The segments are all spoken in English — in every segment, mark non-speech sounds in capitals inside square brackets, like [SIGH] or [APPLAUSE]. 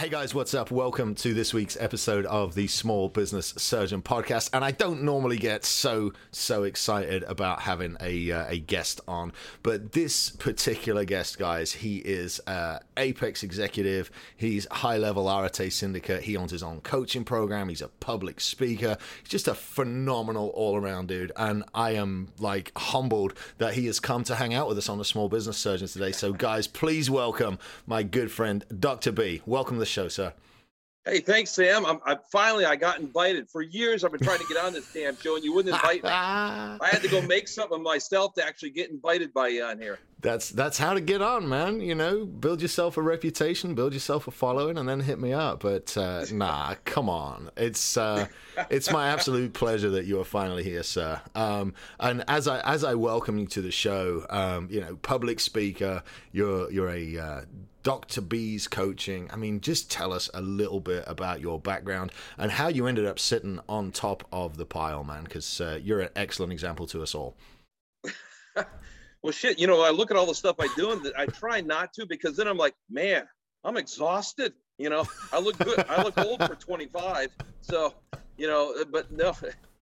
Hey guys, what's up? Welcome to this week's episode of the Small Business Surgeon podcast. And I don't normally get so so excited about having a uh, a guest on, but this particular guest, guys, he is uh, Apex executive. He's high level Arete syndicate. He owns his own coaching program. He's a public speaker. He's just a phenomenal all around dude. And I am like humbled that he has come to hang out with us on the Small Business Surgeon today. So guys, please welcome my good friend Dr. B. Welcome to the show, sir. Hey, thanks, Sam. I'm, I finally I got invited. For years, I've been trying to get on this [LAUGHS] damn show, and you wouldn't invite me. I had to go make something myself to actually get invited by you on here. That's that's how to get on, man. You know, build yourself a reputation, build yourself a following, and then hit me up. But uh, [LAUGHS] nah, come on. It's uh, it's my absolute pleasure that you are finally here, sir. Um, and as I as I welcome you to the show, um, you know, public speaker, you're you're a uh, Dr. B's coaching. I mean, just tell us a little bit about your background and how you ended up sitting on top of the pile, man, because uh, you're an excellent example to us all. [LAUGHS] well, shit, you know, I look at all the stuff I do and I try not to because then I'm like, man, I'm exhausted. You know, I look good. I look old for 25. So, you know, but no.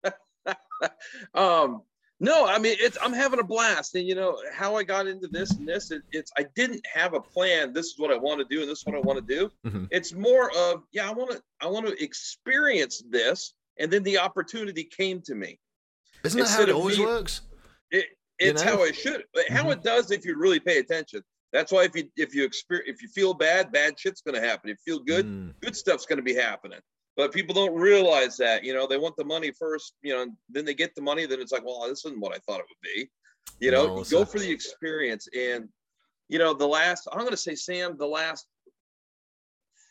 [LAUGHS] um, no, I mean it's I'm having a blast, and you know how I got into this and this. It, it's I didn't have a plan. This is what I want to do, and this is what I want to do. Mm-hmm. It's more of yeah, I want to I want to experience this, and then the opportunity came to me. Isn't that Instead how it always me, works? It, it's you know? how it should. How mm-hmm. it does if you really pay attention. That's why if you if you experience if you feel bad, bad shit's going to happen. If you feel good, mm. good stuff's going to be happening but people don't realize that you know they want the money first you know then they get the money then it's like well this isn't what i thought it would be you know no, go for the experience and you know the last i'm going to say sam the last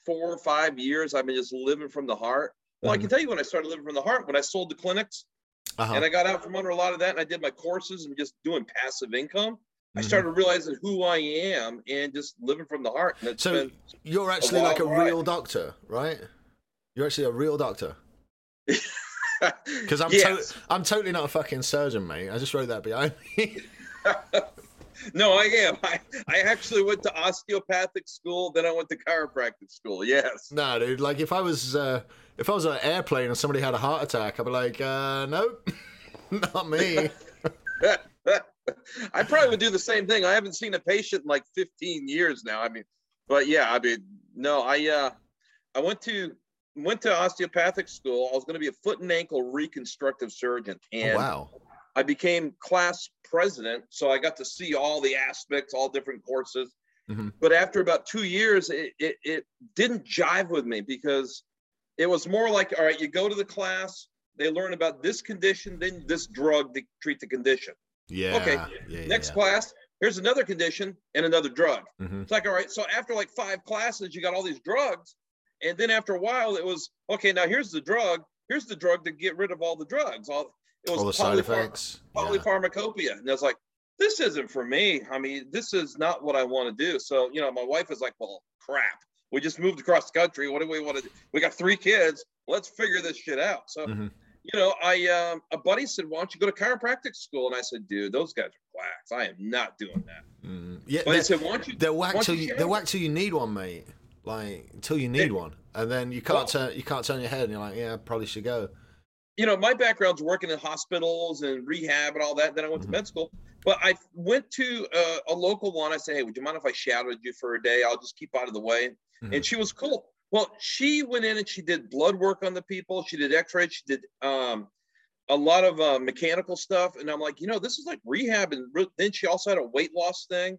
four or five years i've been just living from the heart well mm-hmm. i can tell you when i started living from the heart when i sold the clinics uh-huh. and i got out from under a lot of that and i did my courses and just doing passive income I mm-hmm. started realizing who I am and just living from the heart. so you're actually a like a real doctor, right? You're actually a real doctor. [LAUGHS] Because I'm yes. to- I'm totally not a fucking surgeon, mate. I just wrote that behind me. [LAUGHS] no, I am. I, I actually went to osteopathic school, then I went to chiropractic school. Yes. Nah, dude. Like if I was uh, if I was on an airplane and somebody had a heart attack, I'd be like, uh, nope, [LAUGHS] not me. I probably would do the same thing. I haven't seen a patient in like 15 years now. I mean, but yeah, I mean, no, I uh, I went to went to osteopathic school. I was going to be a foot and ankle reconstructive surgeon. Oh, and oh, wow. I became class president. So I got to see all the aspects, all different courses. Mm-hmm. But after about two years, it, it, it didn't jive with me because it was more like, all right, you go to the class, they learn about this condition, then this drug to treat the condition. Yeah. Okay. Yeah, Next yeah. class, here's another condition and another drug. Mm-hmm. It's like, all right, so after like five classes, you got all these drugs. And then after a while, it was okay. Now here's the drug. Here's the drug to get rid of all the drugs. All it was all the side effects, polypharmacopoeia, yeah. and I was like, this isn't for me. I mean, this is not what I want to do. So you know, my wife is like, well, crap. We just moved across the country. What do we want to do? We got three kids. Let's figure this shit out. So. Mm-hmm. You know, I um, a buddy said, "Why don't you go to chiropractic school?" And I said, "Dude, those guys are whacks. I am not doing that." Mm-hmm. Yeah, but he said, "Why don't you?" They're whack till you, they're whack till you need one, mate like until you need one, and then you can't well, turn you can't turn your head, and you're like, yeah, I probably should go. You know, my background's working in hospitals and rehab and all that. Then I went mm-hmm. to med school, but I went to uh, a local one. I said, hey, would you mind if I shadowed you for a day? I'll just keep out of the way. Mm-hmm. And she was cool. Well, she went in and she did blood work on the people. She did X-rays. She did um, a lot of uh, mechanical stuff. And I'm like, you know, this is like rehab. And re- then she also had a weight loss thing.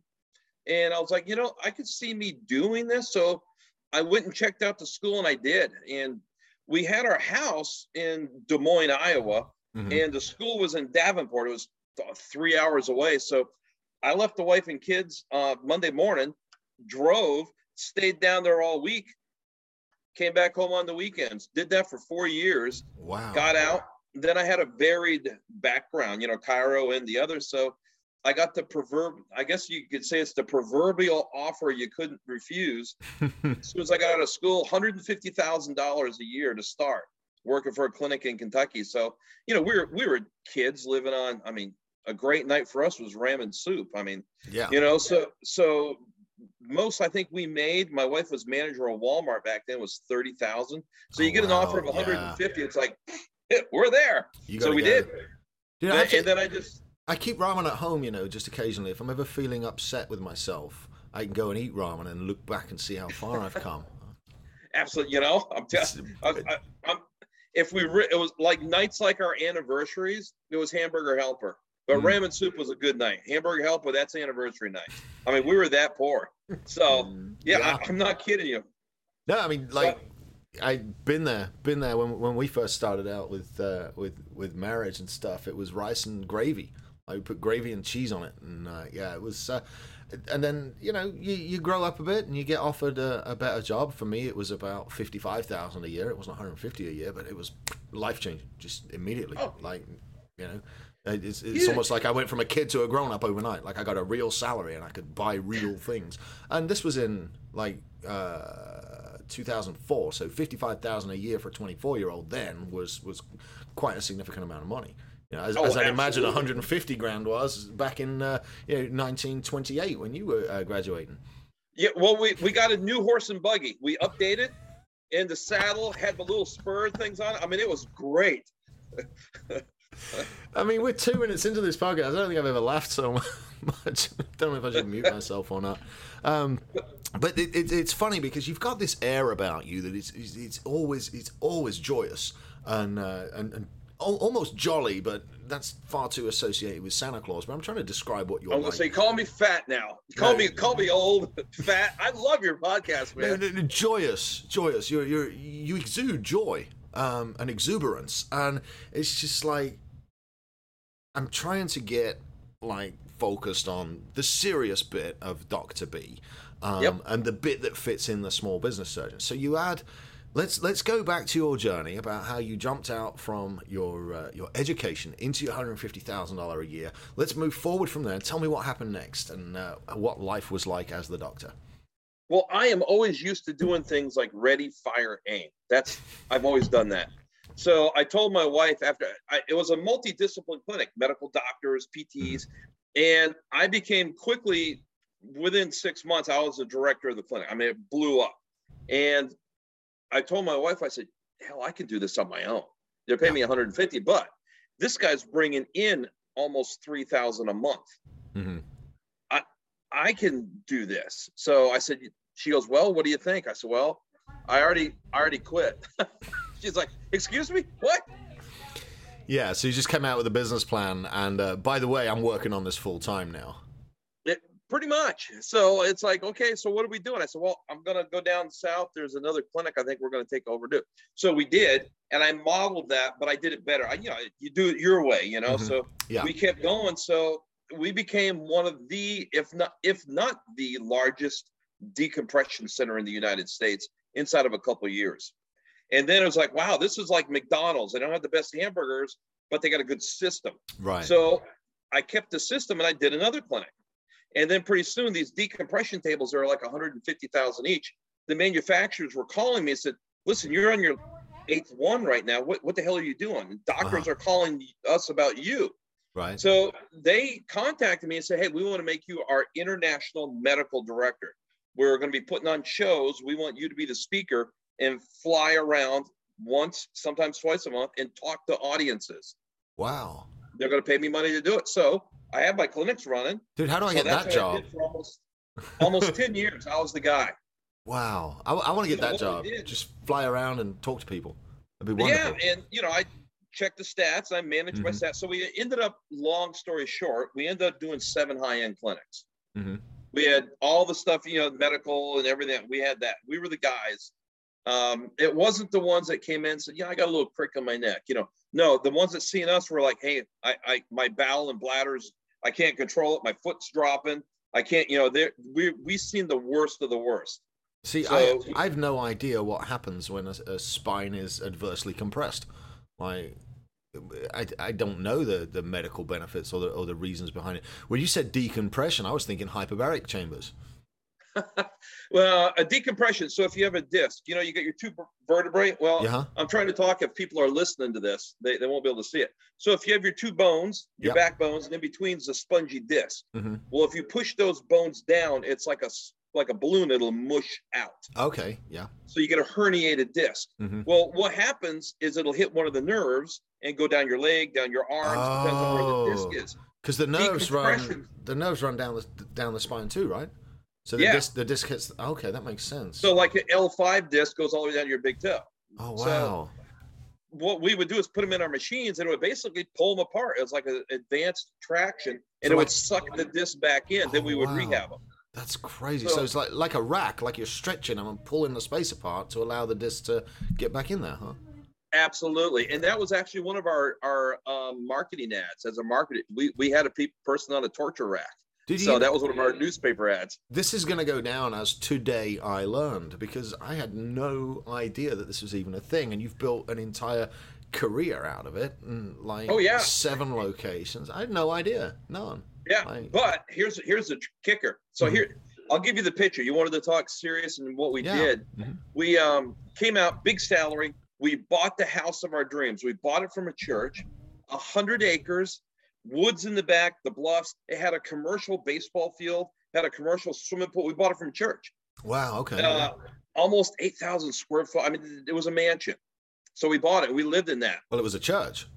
And I was like, you know, I could see me doing this. So I went and checked out the school and I did. And we had our house in Des Moines, Iowa, mm-hmm. and the school was in Davenport. It was three hours away. So I left the wife and kids uh, Monday morning, drove, stayed down there all week, came back home on the weekends, did that for four years. Wow. Got out. Then I had a varied background, you know, chiro and the other. So I got the proverb. I guess you could say it's the proverbial offer you couldn't refuse. [LAUGHS] as soon as I got out of school, one hundred and fifty thousand dollars a year to start working for a clinic in Kentucky. So you know, we were we were kids living on. I mean, a great night for us was ramen soup. I mean, yeah, you know, so so most I think we made. My wife was manager of Walmart back then. Was thirty thousand. So you Oh, get an wow, offer of one hundred and fifty. yeah. It's like [LAUGHS] we're there. So we go. did. Dude, and, and then I just I keep ramen at home, you know, just occasionally. If I'm ever feeling upset with myself, I can go and eat ramen and look back and see how far I've come. [LAUGHS] absolutely, you know, I'm telling. I, I, I'm, if we re- it was like nights like our anniversaries, it was hamburger helper. But Mm. ramen soup was a good night. Hamburger helper, that's anniversary night. I mean, we were that poor. So yeah, [LAUGHS] Yeah. I, I'm not kidding you. No, I mean, like, I've been there, been there when when we first started out with uh, with with marriage and stuff. It was rice and gravy. I put gravy and cheese on it, and uh, yeah, it was. Uh, and then you know you, you grow up a bit and you get offered a, a better job. For me, it was about fifty five thousand a year. It wasn't one hundred fifty a year, but it was life changing just immediately. Oh. Like you know. It's, it's almost like I went from a kid to a grown up overnight. Like I got a real salary and I could buy real things. And this was in like uh, 2004, so 55,000 a year for a 24 year old then was was quite a significant amount of money. You know, as, Oh, as I'd imagine 150 grand was back in uh, you know 1928 when you were uh, graduating. Yeah, well, we, we got a new horse and buggy. We updated, and the saddle had the little spur things on it. I mean, it was great. [LAUGHS] I mean, we're two minutes into this podcast. I don't think I've ever laughed so [LAUGHS] much. don't know if I should mute myself or not. Um, but it, it, it's funny because you've got this air about you that it's, it's, it's always it's always joyous and uh, and, and almost jolly, but that's far too associated with Santa Claus. But I'm trying to describe what you're I'm gonna like. say, call me fat now. Call No. me, call me old, fat. I love your podcast, man. no, no, joyous, joyous. You're, you're, you exude joy um, and exuberance, and it's just like I'm trying to get like focused on the serious bit of Doctor B, um, Yep. and the bit that fits in the small business surgeon. So you add. Let's let's go back to your journey about how you jumped out from your uh, your education into your hundred fifty thousand dollar a year. Let's move forward from there. Tell me what happened next and uh, what life was like as the doctor. Well, I am always used to doing things like ready, fire, aim. That's I've always done that. So I told my wife after I, it was a multidiscipline clinic, medical doctors, PTs, and I became quickly within six months. I was the director of the clinic. I mean, it blew up, and I told my wife, I said, "Hell, I can do this on my own. They're paying me 150, but this guy's bringing in almost 3,000 a month." Mm-hmm. I I can do this. So I said, she goes, well, what do you think? I said, well, I already, I already quit. [LAUGHS] She's like, excuse me, what? Yeah, so you just came out with a business plan, and uh, by the way, I'm working on this full time now. Pretty much. So it's like, okay, so what are we doing? I said, well, I'm going to go down south. There's another clinic I think we're going to take over too. So we did, and I modeled that, but I did it better. I, you know, you do it your way, you know. Mhm. So Yeah. we kept going. So we became one of the, if not, if not the largest decompression center in the United States inside of a couple of years. And then it was like, wow, this is like McDonald's. They don't have the best hamburgers, but they got a good system. Right. So I kept the system and I did another clinic. And then pretty soon these decompression tables are like 150,000 each. The manufacturers were calling me and said, listen, you're on your eighth one right now. What, what the hell are you doing? Doctors Uh-huh. are calling us about you. right. So they contacted me and said, hey, we want to make you our international medical director. We're going to be putting on shows. We want you to be the speaker and fly around once, sometimes twice a month, and talk to audiences. wow. They're going to pay me money to do it. So I have my clinics running. Dude, how do I So get that job? for almost, almost 10 years. I was the guy. Wow. I, want to get So that we job. Just fly around and talk to people. That'd be wonderful. Yeah, and you know, I checked the stats. I managed my Mhm. stats. So we ended up, long story short, we ended up doing seven high-end clinics. Mhm. We had all the stuff, you know, medical and everything. We had that. We were the guys. Um, it wasn't the ones that came in and said, "Yeah, I got a little prick on my neck." You know, no, the ones that seen us were like, "Hey, I, I my bowel and bladders, I can't control it. My foot's dropping. I can't." You know, there we we seen the worst of the worst. See, So- I, I have no idea what happens when a, a spine is adversely compressed. Like, I, I don't know the, the medical benefits or the or the reasons behind it. When you said decompression, I was thinking hyperbaric chambers. [LAUGHS] well, a decompression. So if you have a disc, you know, you get your two vertebrae. Well, Yeah. I'm trying to talk. If people are listening to this, they, they won't be able to see it. So if you have your two bones, your Yep. back bones, and in between is a spongy disc. Mhm. Well, if you push those bones down, it's like a like a balloon. It'll mush out. Okay, yeah. So you get a herniated disc. hmm Well, what happens is it'll hit one of the nerves and go down your leg, down your arms, depends on where the disc Oh. is. Because the nerves run the nerves run down the down the spine too, right? So the Yeah. disc the disc hits. Okay, that makes sense. So like an L5 disc goes all the way down to your big toe. oh so- wow. what we would do is put them in our machines and it would basically pull them apart. It was like an advanced traction and So it like- would suck the disc back in. then Oh, we would wow. rehab them. That's crazy. So, So- it's like like a rack, like you're stretching them and pulling the space apart to allow the disc to get back in there, huh? Absolutely. And that was actually one of our, our um, marketing ads as a marketing. We, we had a pe- person on a torture rack. Did So you? that was one of our newspaper ads. this is going to go down as today I learned because I had no idea that this was even a thing, and you've built an entire career out of it, and like Oh, yeah. seven locations. I had no idea, none. Yeah. Right. But here's, here's the kicker. So Mhm. here, I'll give you the picture. You wanted to talk serious and what we Yeah. did. Mhm. We um, came out big salary. We bought the house of our dreams. We bought it from a church, a hundred acres, woods in the back, the bluffs. It had a commercial baseball field, had a commercial swimming pool. We bought it from church. Wow. Okay. Uh, almost eight thousand square foot. I mean, it was a mansion. So we bought it. We lived in that. well, it was a church.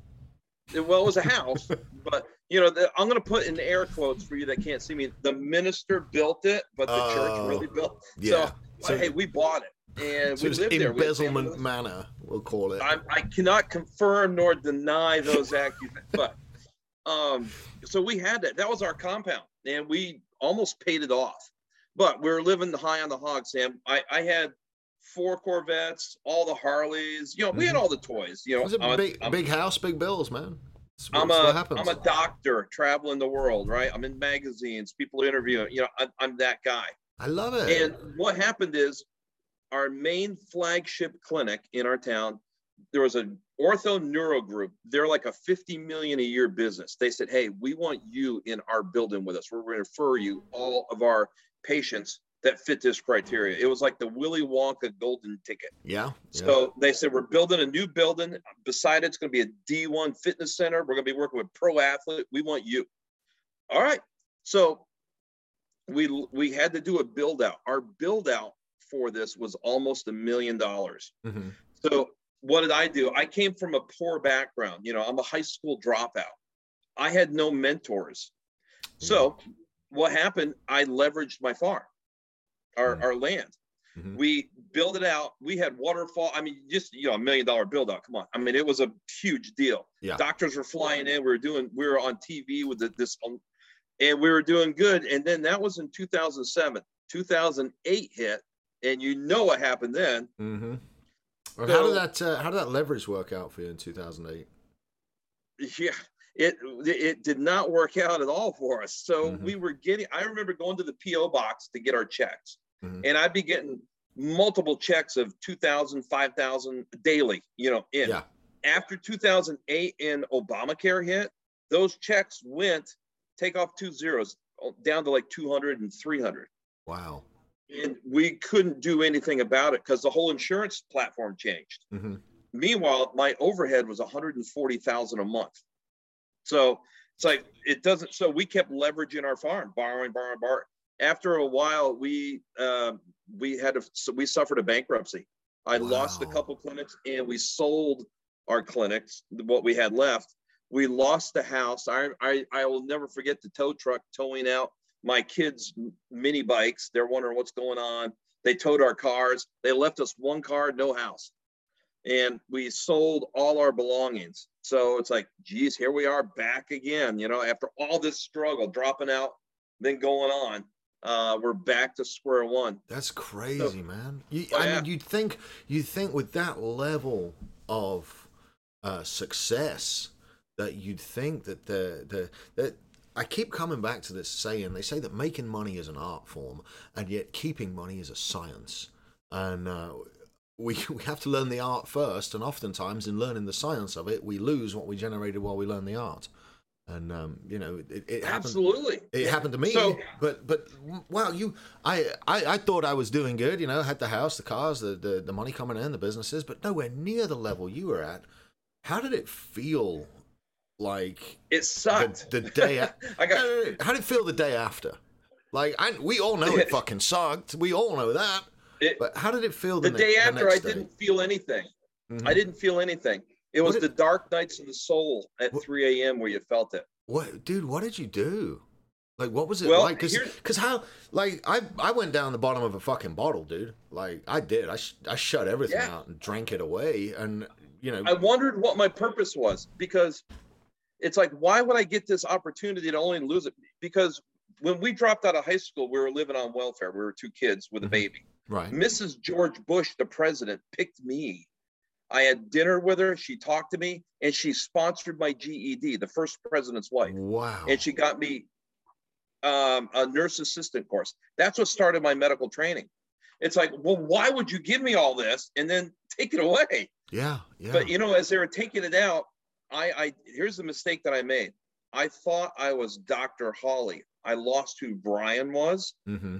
It- well, it was a [LAUGHS] house, but you know, the, I'm going to put in air quotes for you that can't see me. The minister built it, but the Oh, church really built. Yeah. So, So- hey, we bought it and So we lived there. Embezzlement manor, we'll call it. I, I cannot confirm nor deny those [LAUGHS] accusations, but um, so we had that. That was our compound, and we almost paid it off. But we were living high on the hog, Sam. I, I had four Corvettes, all the Harleys. You know, we had Mhm. all the toys. You know, was I'm big, big house, big bills, man. That's, I'm a what. I'm a doctor traveling the world, right? I'm in magazines, people interviewing. You know, I'm, I'm that guy. I love it. And what happened is, our main flagship clinic in our town, there was an ortho neuro group. They're like a 50 million a year business. They said, "Hey, we want you in our building with us. We're going to refer you all of our patients that fit this criteria." It was like the Willy Wonka golden ticket. yeah. yeah. So they said, we're building a new building. Beside it, it's going to be a D1 fitness center. We're going to be working with pro athlete. We want you. All right. So we we had to do a build out. Our build out for this was almost a million dollars. Mhm. So what did I do? I came from a poor background. You know, I'm a high school dropout. I had no mentors. So what happened? I leveraged my farm, our, Mm. our land. Mhm. We built it out. We had waterfall. I mean, just you know, a million dollar build out. Come on. I mean, it was a huge deal. Yeah. Doctors were flying in. We were doing. We were on TV with the, this, um, and we were doing good. And then that was in 2007. 2008 hit, and you know what happened then. Mm-hmm. How did that uh, how did that leverage work out for you in 2008? yeah it it did not work out at all for us so Mhm. we were getting i remember going to the po box to get our checks Mhm. and i'd be getting multiple checks of 2000 5000 daily you know in Yeah. after 2008 and obamacare hit those checks went take off two zeros down to like 200 and 300 Wow. And we couldn't do anything about it because the whole insurance platform changed hmm Meanwhile, my overhead was 140,000 a month. So it's like it doesn't. So we kept leveraging our farm, borrowing, borrowing, borrowing. After a while, we uh, we had to. So we suffered a bankruptcy. I lost a couple clinics, and we sold our clinics, what we had left. We lost the house. I I, I will never forget the tow truck towing out my kids' mini bikes. They're wondering what's going on. They towed our cars. They left us one car, no house and we sold all our belongings. So it's like, geez, here we are back again. You know, after all this struggle, dropping out, then going on, uh, we're back to square one. That's crazy, man. You, Oh, I yeah. mean, you'd think you'd think with that level of uh, success that you'd think that the the that I keep coming back to this saying they say that making money is an art form and yet keeping money is a science. And uh, we [LAUGHS] we have to learn the art first, and oftentimes in learning the science of it, we lose what we generated while we learn the art. And um, you know, it, it happened. Absolutely. It happened to me. So- but but wow, you, I, I I thought I was doing good. You know, had the house, the cars, the, the the money coming in, the businesses, but nowhere near the level you were at. How did it feel? Like It sucked. the, the day. a- [LAUGHS] I got. How did it feel the day after? Like, I, we all know it [LAUGHS] fucking sucked. We all know that. it, But how did it feel the, the ne- day after. next I day? didn't feel anything. Mhm. I didn't feel anything. It What was did- the dark nights of the soul at What- 3 a.m. where you felt it. What, dude? What did you do? Like, what was it Well, like? Because, how? Like, I, I went down the bottom of a fucking bottle, dude. Like, I did. I, sh- I shut everything Yeah. out and drank it away, and you know, I wondered what my purpose was because it's like, why would I get this opportunity to only lose it? Because when we dropped out of high school, we were living on welfare. We were two kids with a Mhm. baby. right? Mrs. George Bush, the president, picked me. I had dinner with her. She talked to me and she sponsored my GED, the first president's wife. Wow. And she got me um, a nurse assistant course. That's what started my medical training. It's like, well, why would you give me all this and then take it away? yeah, yeah. But you know, as they were taking it out, I, I here's the mistake that I made. I thought I was Dr. Hawley. I lost who Bryan was. mm-hmm.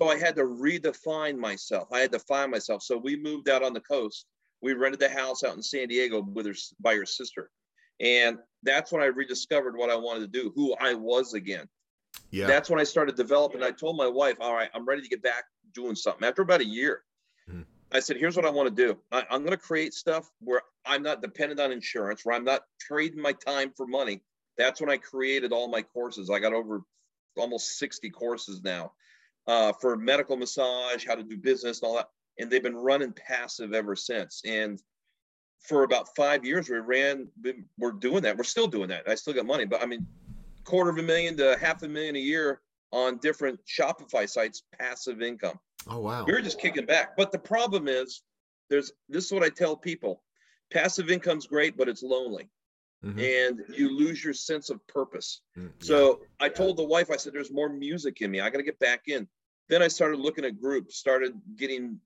So I had to redefine myself. I had to find myself. So we moved out on the coast. We rented the house out in San Diego with her by her sister. And that's when I rediscovered what I wanted to do, who I was again. Yeah. That's when I started developing. I told my wife, all right, I'm ready to get back doing something. After about a year. I said, here's what I want to do. I, I'm going to create stuff where I'm not dependent on insurance, where I'm not trading my time for money. That's when I created all my courses. I got over almost 60 courses now uh, for medical massage, how to do business, and all that. And they've been running passive ever since. And for about five years, we ran, we're doing that. We're still doing that. I still got money, but I mean, quarter of a million to half a million a year on different Shopify sites, passive income. Oh wow. Were just kicking back. But the problem is, there's this is what I tell people: passive income's great, but it's lonely, Mhm. and you lose your sense of purpose. Mm, So I told the wife, I said, "There's more music in me. I got to get back in." Then I started looking at groups, started getting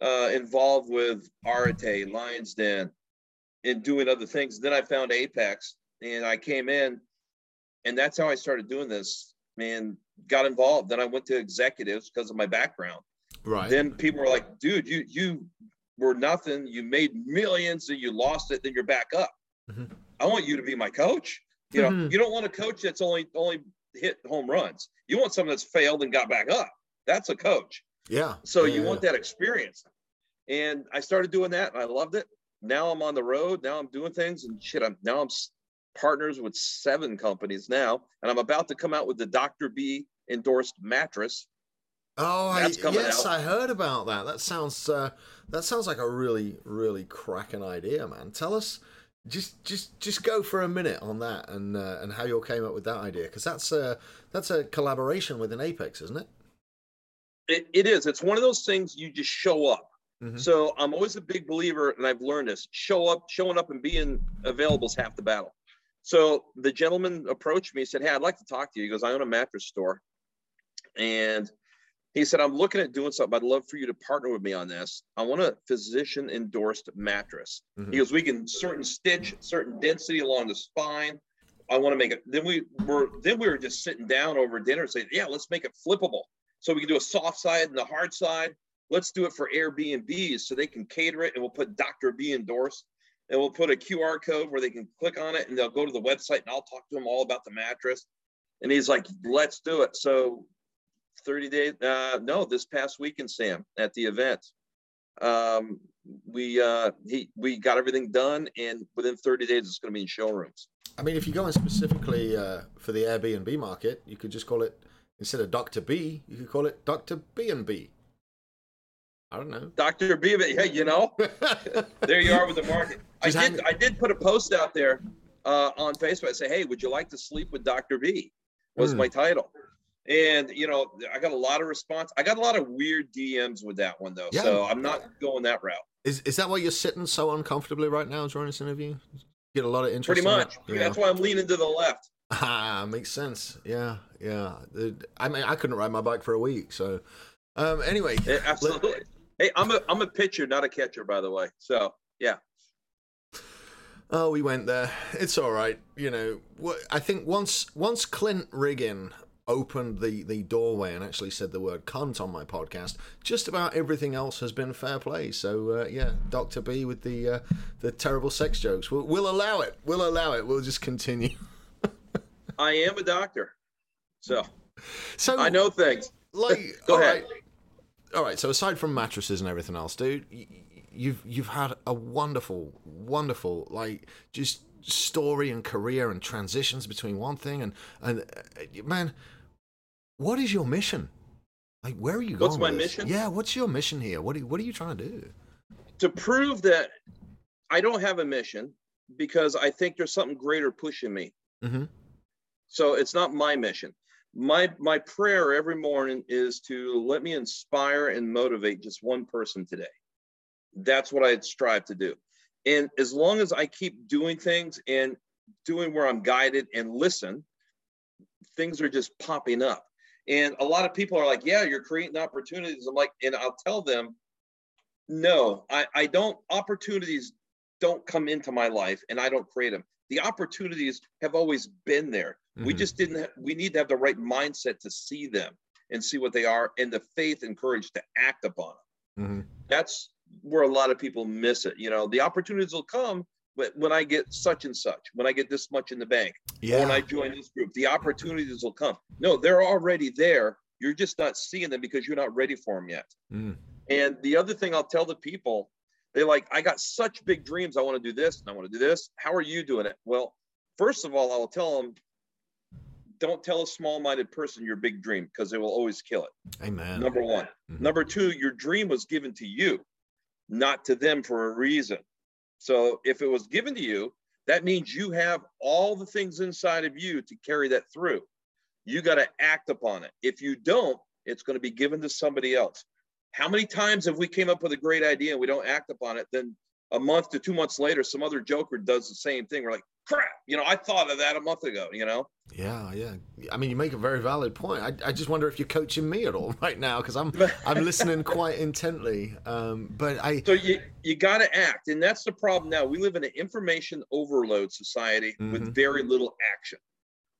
uh, involved with Arete, Lions Den, and doing other things. Then I found Apex, and I came in, and that's how I started doing this. Man, got involved. Then I went to executives because of my background. Right. Then people were like, "Dude, you you were nothing. You made millions, and you lost it. Then you're back up. Mhm. I want you to be my coach. You know, Mhm. you don't want a coach that's only only hit home runs. You want someone that's failed and got back up. That's a coach. yeah. So yeah, you yeah. want that experience. And I started doing that, and I loved it. Now I'm on the road. Now I'm doing things, and shit. I'm now I'm partners with seven companies now, and I'm about to come out with the Dr. B endorsed mattress. Oh, I, yes, out. I heard about that. That sounds uh, that sounds like a really really cracking idea, man. Tell us, just just just go for a minute on that and uh, and how you all came up with that idea because that's a that's a collaboration with an Apex, isn't it? It, it is. It's one of those things you just show up. Mhm. So I'm always a big believer, and I've learned this: show up, showing up, and being available is half the battle. So the gentleman approached me, and said, "Hey, I'd like to talk to you." He goes, "I own a mattress store," and he said, "I'm looking at doing something. I'd love for you to partner with me on this. I want a physician endorsed mattress." Mhm. He goes, "We can certain stitch, certain density along the spine. I want to make it." Then we were then we were just sitting down over dinner and saying, "Yeah, let's make it flippable." So we can do a soft side and a hard side. Let's do it for Airbnbs so they can cater it, and we'll put Dr. B endorsed, and we'll put a QR code where they can click on it, and they'll go to the website, and I'll talk to them all about the mattress. And he's like, "Let's do it." So, 30 days? Uh, no, this past weekend, Sam, at the event, um, we uh, he we got everything done, and within 30 days, it's going to be in showrooms. I mean, if you're going specifically uh, for the Airbnb market, you could just call it instead of Doctor B, you could call it Doctor B and B. I don't know. Dr. B, yeah, you know. [LAUGHS] there you are with the market. I did. I did put a post out there uh, on Facebook. I say, "Hey, would you like to sleep with Dr. B?" Was Hmm. my title, and you know, I got a lot of response. I got a lot of weird DMs with that one though, Yeah. so I'm not going that route. Is is that why you're sitting so uncomfortably right now during this interview? Get a lot of interest. Pretty much. Yeah. That's why I'm leaning to the left. Ah, makes sense. Yeah, yeah. I mean, I couldn't ride my bike for a week. So, um, anyway, Eh, Absolutely. Hey, I'm a I'm a pitcher, not a catcher, by the way. So yeah. Oh, we went there. It's all right. You know, I think once once Clint Riggin opened the, the doorway and actually said the word cunt on my podcast, just about everything else has been fair play. So uh, yeah, Doctor B with the uh, the terrible sex jokes. We'll, we'll allow it. We'll allow it. We'll just continue. [LAUGHS] I am a doctor, so so I know things. Like, [LAUGHS] Go all ahead. right. All right. So aside from mattresses and everything else, dude, you've you've had a wonderful, wonderful like just story and career and transitions between one thing and and uh, man, what is your mission? Like, where are you going? What's my mission? Yeah, what's your mission here? What are you, what are you trying to do? To prove that I don't have a mission because I think there's something greater pushing me. Mm-hmm. So it's not my mission. My my prayer every morning is to let me inspire and motivate just one person today. That's what I strive to do. And as long as I keep doing things and doing where I'm guided and listen, things are just popping up. And a lot of people are like, yeah, you're creating opportunities. I'm like, and I'll tell them, no, I, I don't, opportunities don't come into my life and I don't create them. The opportunities have always been there. We Mhm. just didn't, ha- we need to have the right mindset to see them and see what they are and the faith and courage to act upon them. Mm-hmm. That's where a lot of people miss it. You know, the opportunities will come when I get such and such, when I get this much in the bank, Yeah. when I join this group, the opportunities will come. No, they're already there. You're just not seeing them because you're not ready for them yet. Mm. And the other thing I'll tell the people, they're like, I got such big dreams. I want to do this and I want to do this. How are you doing it? Well, first of all, I'll tell them, don't tell a small-minded person your big dream because they will always kill it. Amen. Number one. Mhm. Number two, your dream was given to you, not to them for a reason. So if it was given to you, that means you have all the things inside of you to carry that through. You got to act upon it. If you don't, it's going to be given to somebody else. How many times have we came up with a great idea and we don't act upon it? Then a month to two months later, some other joker does the same thing. We're like, crap, you know, I thought of that a month ago, you know? Yeah, yeah. I mean, you make a very valid point. I, I just wonder if you're coaching me at all [LAUGHS] right now because I'm [LAUGHS] I'm listening quite intently. Um, but I So you you got to act, and that's the problem now. We live in an information overload society Mhm. with very little action.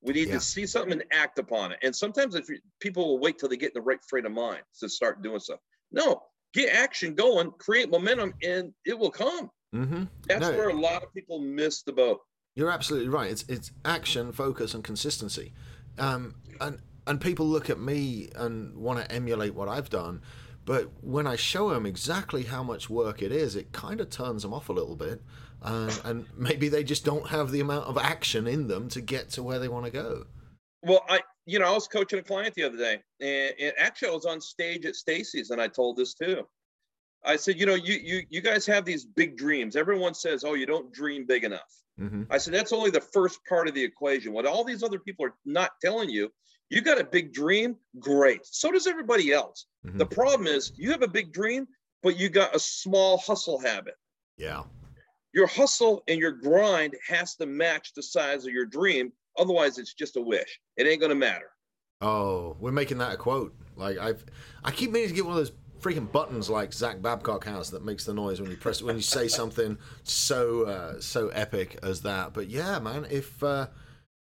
We need Yeah. to see something and act upon it. And sometimes if you, people will wait till they get in the right frame of mind to start doing stuff. No, get action going, create momentum, and it will come. hmm That's No. where a lot of people miss the boat. You're absolutely right. It's it's action, focus, and consistency. Um, and and people look at me and want to emulate what I've done, but when I show them exactly how much work it is, it kind of turns them off a little bit, and and maybe they just don't have the amount of action in them to get to where they want to go. Well, I, you know, I was coaching a client the other day, and, and actually, I was on stage at Stacy's, and I told this too. I said, you know, you you you guys have these big dreams. Everyone says, oh, you don't dream big enough. Mm-hmm. I said, that's only the first part of the equation. What all these other people are not telling you, you got a big dream, great. So does everybody else. Mhm. The problem is, you have a big dream, but you got a small hustle habit. Yeah. Your hustle and your grind has to match the size of your dream. Otherwise, it's just a wish. It ain't gonna matter. Oh, we're making that a quote. Like I've, I keep meaning to get one of those freaking buttons like Zach Babcock has that makes the noise when you press when you say [LAUGHS] something so uh, so epic as that. But yeah, man, if uh,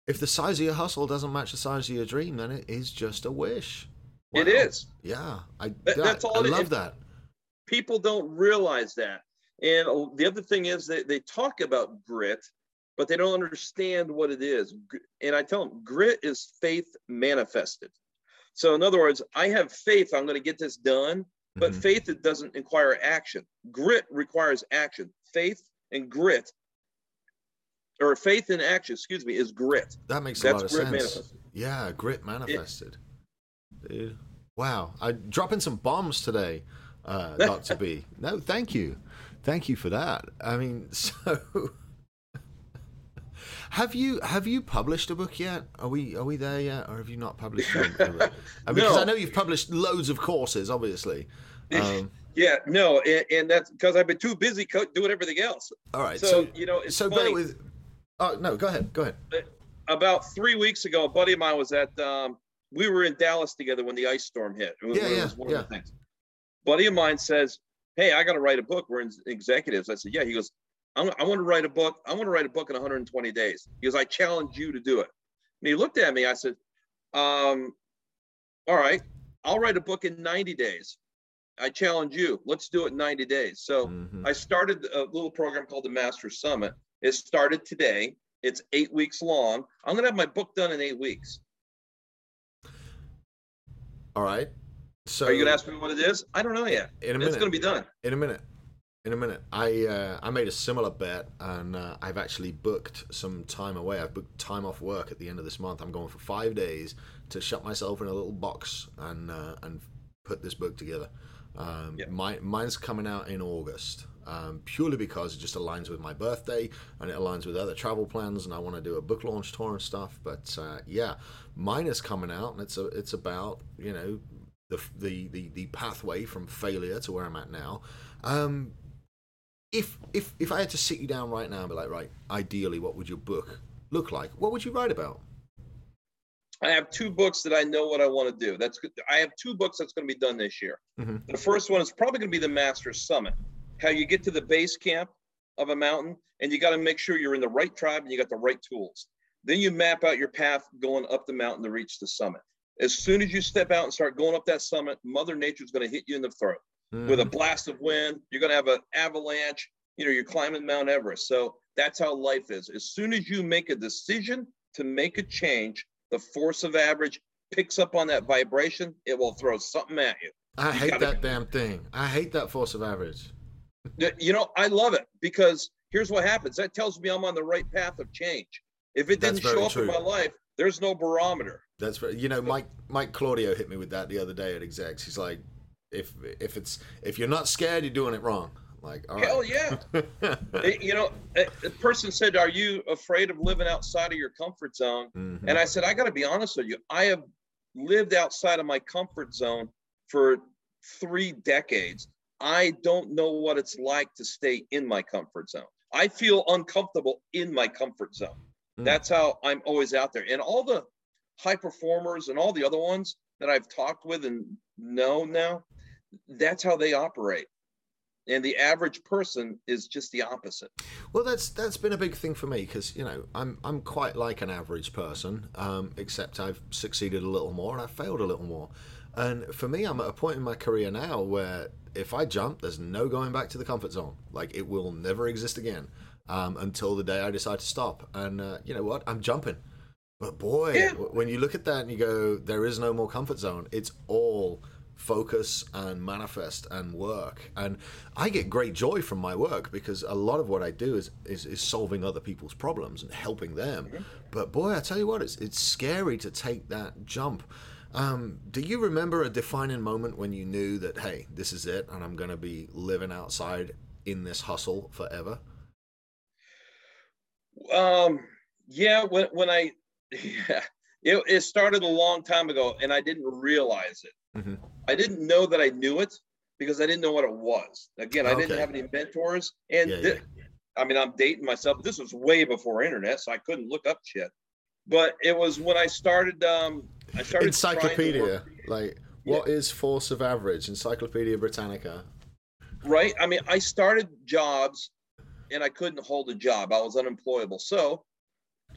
if the size of your hustle doesn't match the size of your dream, then it is just a wish. It Wow. is. Yeah, I That- that's all I it love is. that. people don't realize that. And the other thing is that they talk about grit, but they don't understand what it is. And I tell them grit is faith manifested. So in other words, I have faith I'm going to get this done, but Mhm. faith it doesn't require action. Grit requires action. Faith and grit, or faith and action, excuse me, is grit. That makes a lot of grit sense. manifested. Yeah, grit manifested. Dude. Wow, I dropping some bombs today, uh, Doctor B. [LAUGHS] No, thank you, thank you for that. I mean, [LAUGHS] so have you have you published a book yet? Are we are we there yet, or have you not published? [LAUGHS] a? I mean, because No. I know you've published loads of courses, obviously. [LAUGHS] Um, Yeah, no, and, and that's because I've been too busy co- doing everything else. all right, So, so you know, it's so funny. bear with. Oh no, go ahead, go ahead. about three weeks ago, a buddy of mine was at. Um, we were in Dallas together when the ice storm hit. It was- Yeah, it yeah, one yeah. of the things. buddy of mine says, "Hey, I got to write a book. We're in executives." I said, "Yeah." He goes, i want to write a book. I want to write a book in 120 days." because "I challenge you to do it." And he looked at me. I said, um, "All right, I'll write a book in 90 days." I challenge you. Let's do it in 90 days. So mm-hmm. I started a little program called the Master Summit. It started today. It's eight weeks long. I'm going to have my book done in eight weeks. All right. So are you going to ask me what it is? I don't know yet. In a minute. It's going to be done. In a minute. In a minute. I uh, I made a similar bet, and uh, I've actually booked some time away. I've booked time off work at the end of this month. I'm going for five days to shut myself in a little box and uh, and put this book together. Um, yep. my, mine's coming out in August, um, purely because it just aligns with my birthday and it aligns with other travel plans, and I want to do a book launch tour and stuff. But uh, yeah, mine is coming out, and it's a, it's about you know the, the the the pathway from failure to where I'm at now. Um, if if if I had to sit you down right now and be like, right, ideally, what would your book look like? What would you write about? I have two books that I know what I want to do. That's good. I have two books that's going to be done this year. Mm-hmm. The first one is probably going to be the Master Summit. How you get to the base camp of a mountain, and you got to make sure you're in the right tribe and you got the right tools. Then you map out your path going up the mountain to reach the summit. As soon as you step out and start going up that summit, Mother Nature's going to hit you in the throat mm-hmm. with a blast of wind. You're going to have an avalanche. You know, you're climbing Mount Everest. So that's how life is. As soon as you make a decision to make a change, the force of average picks up on that vibration, it will throw something at you. I you hate gotta, that damn thing. I hate that force of average. You know, I love it because here's what happens. That tells me I'm on the right path of change. If it didn't show up true. in my life, there's no barometer. That's right. You know, Mike Mike Claudio hit me with that the other day at execs. He's like, if if it's if you're not scared, you're doing it wrong. Like, hell right. yeah. [LAUGHS] you know, a, a, person said, "Are you afraid of living outside of your comfort zone?" Mm-hmm. And I said, "I got to be honest with you. I have lived outside of my comfort zone for three decades. I don't know what it's like to stay in my comfort zone. I feel uncomfortable in my comfort zone. Mm. That's how I'm always out there. And all the high performers and all the other ones that I've talked with and know now, that's how they operate and the average person is just the opposite. Well, that's that's been a big thing for me because you know I'm I'm quite like an average person, um, except I've succeeded a little more and I've failed a little more. And for me, I'm at a point in my career now where if I jump, there's no going back to the comfort zone. Like it will never exist again um, until the day I decide to stop. And uh, you know what? I'm jumping. But boy, yeah. when you look at that and you go, there is no more comfort zone. It's all focus and manifest and work. And i get great joy from my work because a lot of what i do is is, is solving other people's problems and helping them. Mm-hmm. but boy i tell you what it's it's scary to take that jump. Um, do you remember a defining moment when you knew that hey this is it and i'm going to be living outside in this hustle forever? Um yeah when when i [LAUGHS] yeah it, it started a long time ago and i didn't realize it Mm-hmm. I didn't know that I knew it because I didn't know what it was. Again, I okay. didn't have any mentors, and yeah, th- yeah. I mean, I'm dating myself. This was way before internet, so I couldn't look up shit. But it was when I started. Um, I started encyclopedia. Like, what yeah. is force of average? Encyclopedia Britannica. Right. I mean, I started jobs, and I couldn't hold a job. I was unemployable, so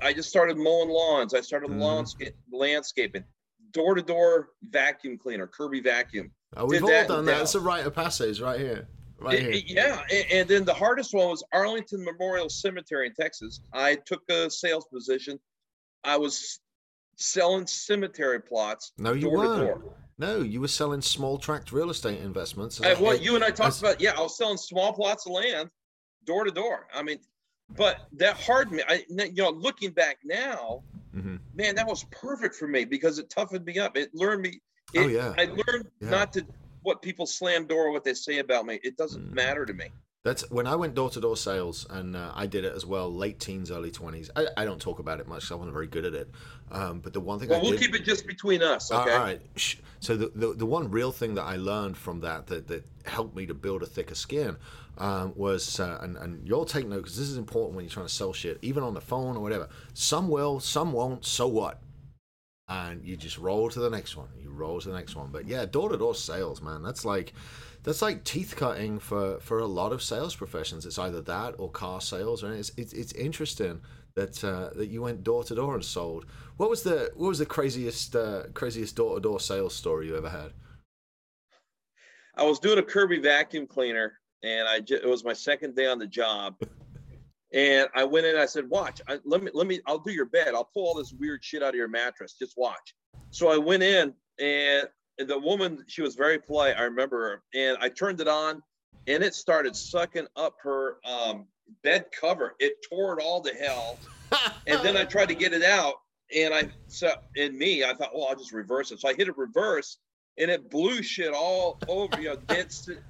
I just started mowing lawns. I started mm. landscaping door to door vacuum cleaner, Kirby Vacuum. Oh, we've all done that. It's a rite of passage right here. Right here. It, yeah, and then the hardest one was Arlington Memorial Cemetery in Texas. I took a sales position. I was selling cemetery plots. No, you weren't. No, you were selling small tract real estate investments. What well, you and I talked as... about. Yeah, I was selling small plots of land, door to door. I mean, but that hard me. I, you know, looking back now, mm-hmm. man, that was perfect for me because it toughened me up. It learned me. Oh, it, oh yeah. I learned yeah. not to what people slam door, what they say about me. It doesn't mm. matter to me. That's when I went door to door sales, and uh, I did it as well, late teens, early twenties. I, I, don't talk about it much; I wasn't very good at it. Um, but the one thing well, I we'll did, keep it just between us. Okay? All right. So the, the, the one real thing that I learned from that that, that helped me to build a thicker skin um, was, uh, and, and you'll take note because this is important when you're trying to sell shit, even on the phone or whatever. Some will, some won't. So what? And you just roll to the next one. You roll to the next one. But yeah, door to door sales, man. That's like that's like teeth cutting for for a lot of sales professions. It's either that or car sales, and it's it's, it's interesting that uh, that you went door to door and sold. What was the what was the craziest uh, craziest door to door sales story you ever had? I was doing a Kirby vacuum cleaner, and I just, it was my second day on the job. And I went in. I said, "Watch. I, let me. Let me. I'll do your bed. I'll pull all this weird shit out of your mattress. Just watch." So I went in, and the woman, she was very polite. I remember her, and I turned it on, and it started sucking up her um, bed cover. It tore it all to hell, [LAUGHS] and then I tried to get it out, and I so in me, I thought, well, I'll just reverse it. So I hit it reverse, and it blew shit all over, you know, dead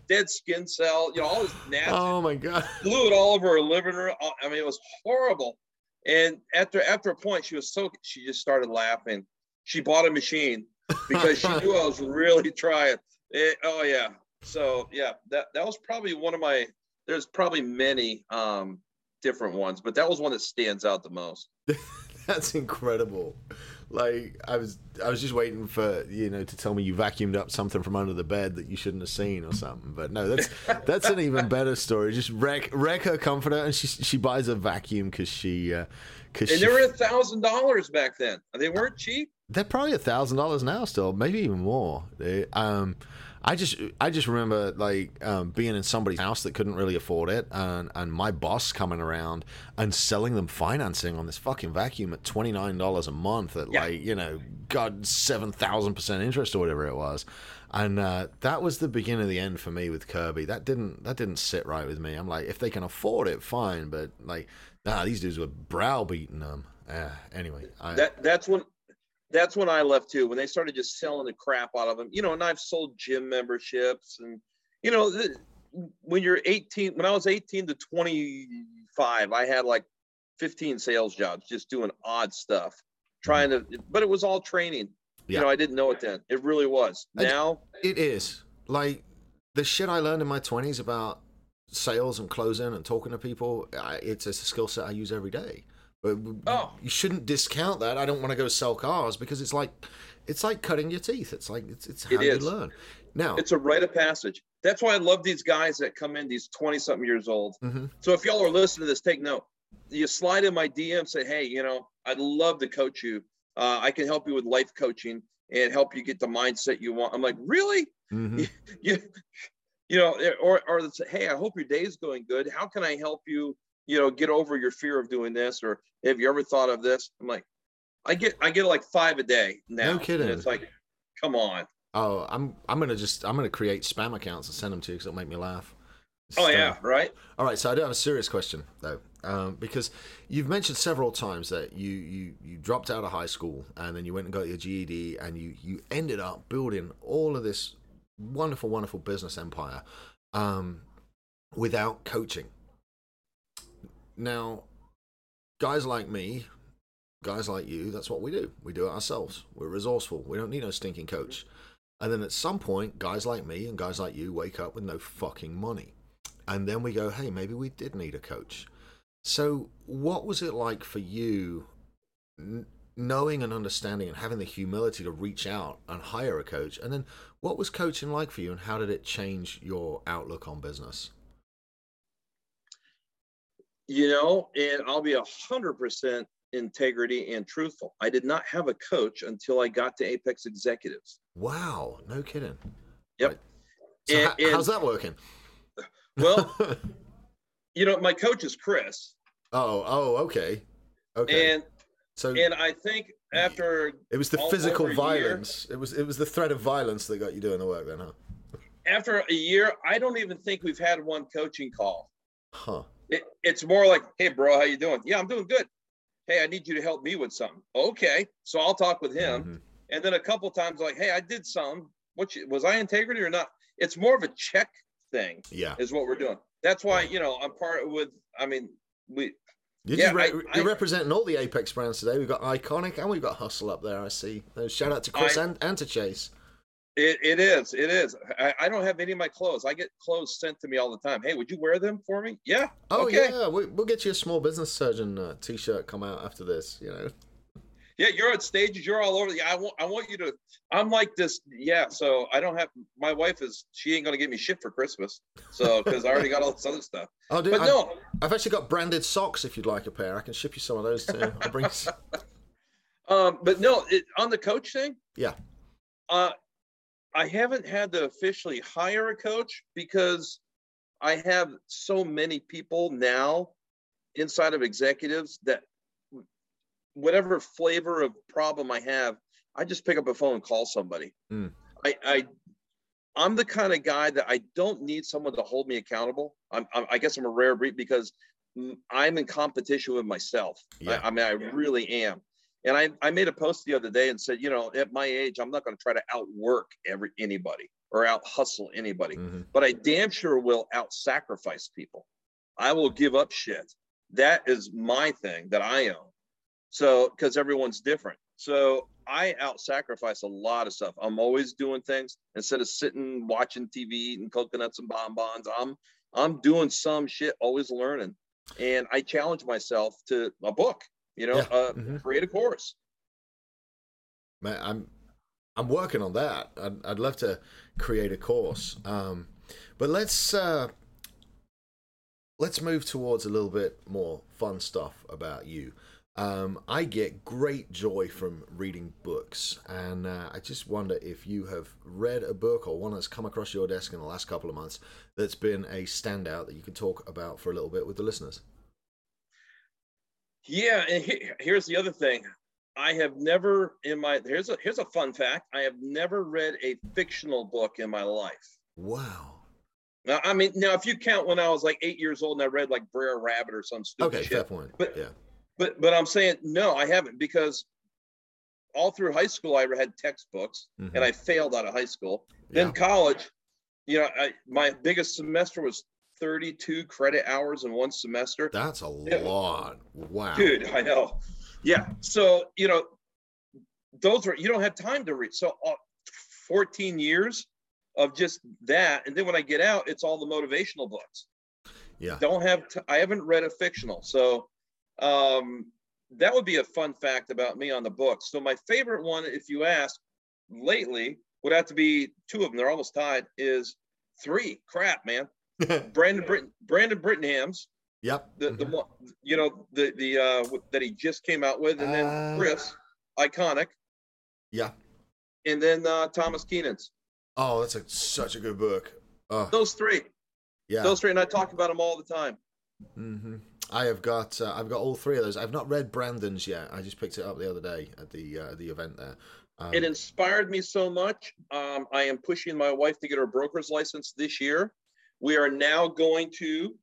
dead skin cell, you know, all this nasty. Oh my god! Blew it all over her living room. I mean, it was horrible. And after after a point, she was so she just started laughing. She bought a machine because she knew I was really trying. It, oh yeah. So yeah, that that was probably one of my. There's probably many um, different ones, but that was one that stands out the most. [LAUGHS] That's incredible. Like I was, I was just waiting for you know to tell me you vacuumed up something from under the bed that you shouldn't have seen or something. But no, that's [LAUGHS] that's an even better story. Just wreck wreck her comforter, and she she buys a vacuum because she because uh, and they were a thousand dollars back then. They weren't cheap. They're probably a thousand dollars now, still, maybe even more. They, um, I just I just remember like um, being in somebody's house that couldn't really afford it, and and my boss coming around and selling them financing on this fucking vacuum at twenty nine dollars a month at yeah. like you know god seven thousand percent interest or whatever it was, and uh, that was the beginning of the end for me with Kirby. That didn't that didn't sit right with me. I'm like, if they can afford it, fine, but like, nah, these dudes were browbeating them. Uh, anyway, I, that that's when that's when I left too. When they started just selling the crap out of them, you know. And I've sold gym memberships, and you know, the, when you're 18, when I was 18 to 25, I had like 15 sales jobs, just doing odd stuff, trying to. But it was all training. Yeah. You know, I didn't know it then. It really was. Now it is like the shit I learned in my 20s about sales and closing and talking to people. It's a skill set I use every day. Oh. you shouldn't discount that. I don't want to go sell cars because it's like it's like cutting your teeth. It's like it's it's how it you learn. Now it's a rite of passage. That's why I love these guys that come in, these 20 something years old. Mm-hmm. So if y'all are listening to this, take note. You slide in my DM, say, hey, you know, I'd love to coach you. Uh, I can help you with life coaching and help you get the mindset you want. I'm like, really? Mm-hmm. [LAUGHS] you, you know, or or say, hey, I hope your day is going good. How can I help you you know, get over your fear of doing this, or have you ever thought of this? I'm like, I get I get like five a day now. No kidding. it's like, come on. Oh, I'm I'm gonna just I'm gonna create spam accounts and send them to you because it'll make me laugh. Oh so, yeah, right. All right, so I do have a serious question though, um, because you've mentioned several times that you you you dropped out of high school and then you went and got your GED and you you ended up building all of this wonderful wonderful business empire um, without coaching. Now, guys like me, guys like you, that's what we do. We do it ourselves. We're resourceful. We don't need no stinking coach. And then at some point, guys like me and guys like you wake up with no fucking money. And then we go, hey, maybe we did need a coach. So, what was it like for you n- knowing and understanding and having the humility to reach out and hire a coach? And then, what was coaching like for you and how did it change your outlook on business? You know, and I'll be a hundred percent integrity and truthful. I did not have a coach until I got to Apex Executives. Wow, no kidding. Yep. Right. So and, and, how's that working? Well, [LAUGHS] you know, my coach is Chris. Oh, oh, okay, okay. And so, and I think after it was the physical violence. Year, it was it was the threat of violence that got you doing the work, then, huh? After a year, I don't even think we've had one coaching call. Huh. It, it's more like, hey, bro, how you doing? Yeah, I'm doing good. Hey, I need you to help me with something. Okay, so I'll talk with him. Mm-hmm. And then a couple times, like, hey, I did some. What you, was I integrity or not? It's more of a check thing. Yeah, is what we're doing. That's why you know I'm part with. I mean, we. You're, yeah, re- I, you're I, representing all the Apex brands today. We've got Iconic and we've got Hustle up there. I see. Shout out to Chris I, and, and to Chase. It, it is. It is. I, I, don't have any of my clothes. I get clothes sent to me all the time. Hey, would you wear them for me? Yeah. Oh okay. yeah. We, will get you a small business surgeon uh, t-shirt come out after this. You know. yeah, you're at stages, you're all over. Yeah, I want I want you to. I'm like this. Yeah, so I don't have. My wife is. She ain't gonna give me shit for Christmas. So because I already got all this other stuff. [LAUGHS] Oh, dude, But I, no, I've actually got branded socks. If you'd like a pair, I can ship you some of those too. I'll bring. [LAUGHS] um, but no, it, on the coach thing. Yeah. Uh, I haven't had to officially hire a coach because I have so many people now inside of executives that whatever flavor of problem I have, I just pick up a phone and call somebody. Mm. I, I, I'm the kind of guy that I don't need someone to hold me accountable. I'm, I'm I guess I'm a rare breed because I'm in competition with myself. Yeah. I, I mean, I really am. And I, I made a post the other day and said, you know, at my age, I'm not going to try to outwork every anybody or out hustle anybody, Mhm. but I damn sure will out sacrifice people. I will give up shit. That is my thing that I own. So, because everyone's different. So I out sacrifice a lot of stuff. I'm always doing things instead of sitting watching TV, eating coconuts and bonbons. I'm I'm doing some shit, always learning, and I challenge myself to a book. You know, Yeah. uh, Mhm. create a course. Man, I'm I'm working on that. I'd, I'd love to create a course. Um, but let's uh, let's move towards a little bit more fun stuff about you. Um, I get great joy from reading books, and uh, I just wonder if you have read a book or one that's come across your desk in the last couple of months that's been a standout that you could talk about for a little bit with the listeners. Yeah, and he- here's the other thing. I have never in my here's a here's a fun fact. I have never read a fictional book in my life. Wow. Now, I mean, now if you count when I was like eight years old and I read like Brer Rabbit or some stupid Okay, shit, point. But- yeah. but but I'm saying no, I haven't because all through high school I had textbooks Mhm. and I failed out of high school. Then Yeah. college, you know, I, my biggest semester was 32 credit hours in one semester. That's a lot. Wow. Dude, I know. Yeah. So, you know, those are, you don't have time to read. So, uh, 14 years of just that. And then when I get out, it's all the motivational books. Yeah. Don't have, t- I haven't read a fictional. So, um, that would be a fun fact about me on the book. So, my favorite one, if you ask lately, would have to be two of them. They're almost tied. Is three. Crap, man. [LAUGHS] Brandon Britton, Brandon Brittingham's yep. the the Mhm. one you know the the uh that he just came out with, and then Uh, Chris, iconic, Yeah. and then uh Thomas Keenan's. Oh, that's a, such a good book. Oh, Those three, yeah. those three, and I talk about them all the time. Mm-hmm. I have got uh, I've got all three of those. I've not read Brandon's yet. I just picked it up the other day at the uh, the event there. Um, It inspired me so much. Um, I am pushing my wife to get her broker's license this year. We are now going to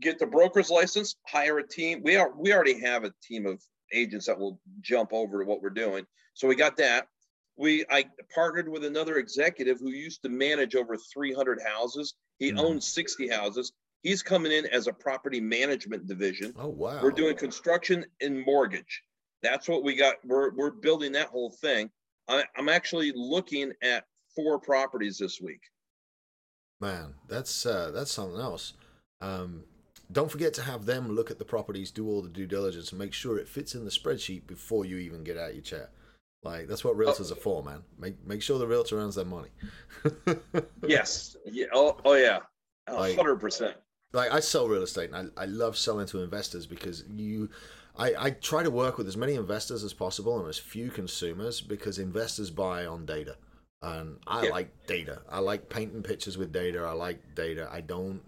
get the broker's license, hire a team. We are we already have a team of agents that will jump over to what we're doing. So we got that. We I partnered with another executive who used to manage over 300 houses. He Mhm. owns 60 houses. He's coming in as a property management division. oh wow. We're doing construction and mortgage. That's what we got. We're we're building that whole thing. I, I'm actually looking at four properties this week. Man. That's uh, that's something else. Um, don't forget to have them look at the properties, do all the due diligence, and make sure it fits in the spreadsheet before you even get out your chair. Like that's what realtors are for, man. Make make sure the realtor earns their money. [LAUGHS] Yes. Yeah. Oh, oh yeah. Hundred percent. like I sell real estate and I, I love selling to investors because you I, I try to work with as many investors as possible and as few consumers because investors buy on data and I Yeah. like data. I like painting pictures with data. I like data. I don't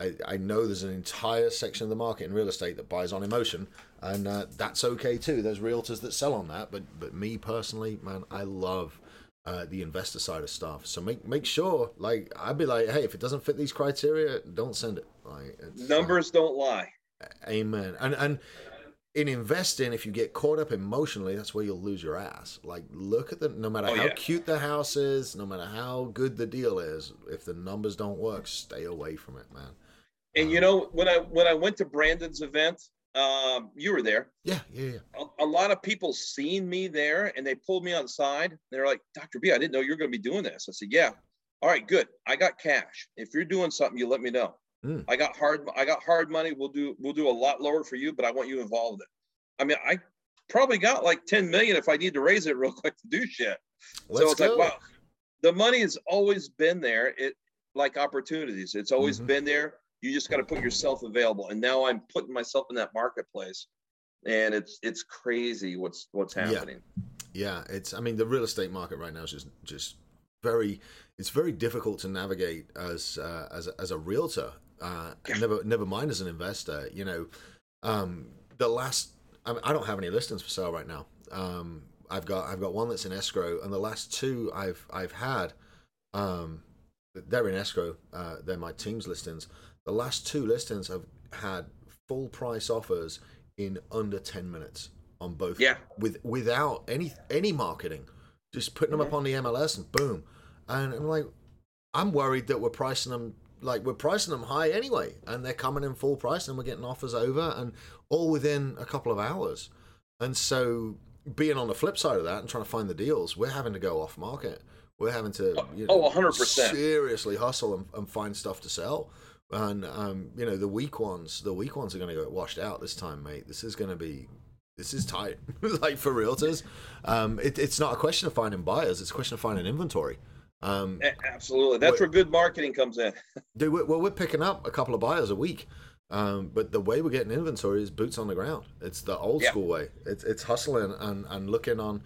I, I know there's an entire section of the market in real estate that buys on emotion and uh, that's okay too. There's realtors that sell on that, but but me personally, man, I love uh, the investor side of stuff. So make make sure, like, I'd be like, hey, if it doesn't fit these criteria, don't send it. Like, it's, uh, Numbers don't lie. amen. And and in investing, if you get caught up emotionally, that's where you'll lose your ass. Like, look at the no matter Oh, how yeah. cute the house is, no matter how good the deal is, if the numbers don't work, stay away from it, man. And you know, when I when I went to Brandon's event, um, you were there. Yeah, yeah, yeah. A, a lot of people seen me there, and they pulled me on the side. They're like, "Dr. B, I didn't know you were going to be doing this." I said, "Yeah." All right, good. I got cash. If you're doing something, you let me know. Mm. I got hard. I got hard money. We'll do. We'll do a lot lower for you, but I want you involved in. it. I mean, I probably got like 10 million if I need to raise it real quick to do shit. Let's so it's go. like, wow, the money has always been there. It like opportunities, it's always Mhm. been there. You just got to put yourself available. And now I'm putting myself in that marketplace, and it's it's crazy what's what's happening. Yeah, yeah, it's. I mean, the real estate market right now is just just very. It's very difficult to navigate as uh, as as a realtor. Uh, Yeah. Never never mind as an investor. You know, um, the last. I, mean, I don't have any listings for sale right now. Um, I've got I've got one that's in escrow, and the last two I've I've had. Um, they're in escrow. Uh, they're my team's listings. The last two listings have had full price offers in under ten minutes on both Yeah. with without any any marketing, just putting them up on the MLS and boom. And I'm like, I'm worried that we're pricing them like we're pricing them high anyway, and they're coming in full price, and we're getting offers over, and all within a couple of hours. And so, being on the flip side of that and trying to find the deals, we're having to go off market. We're having to, you know, Oh, 100%. seriously hustle and, and find stuff to sell. And um, you know, the weak ones, the weak ones are going to get washed out this time, mate. This is going to be this is tight. [LAUGHS] like for realtors, um, it, it's not a question of finding buyers; it's a question of finding inventory. Um, Absolutely. That's where good marketing comes in. [LAUGHS] dude, we're, well, we're picking up a couple of buyers a week, um, but the way we're getting inventory is boots on the ground. It's the old Yeah. school way. It's it's hustling and, and looking on.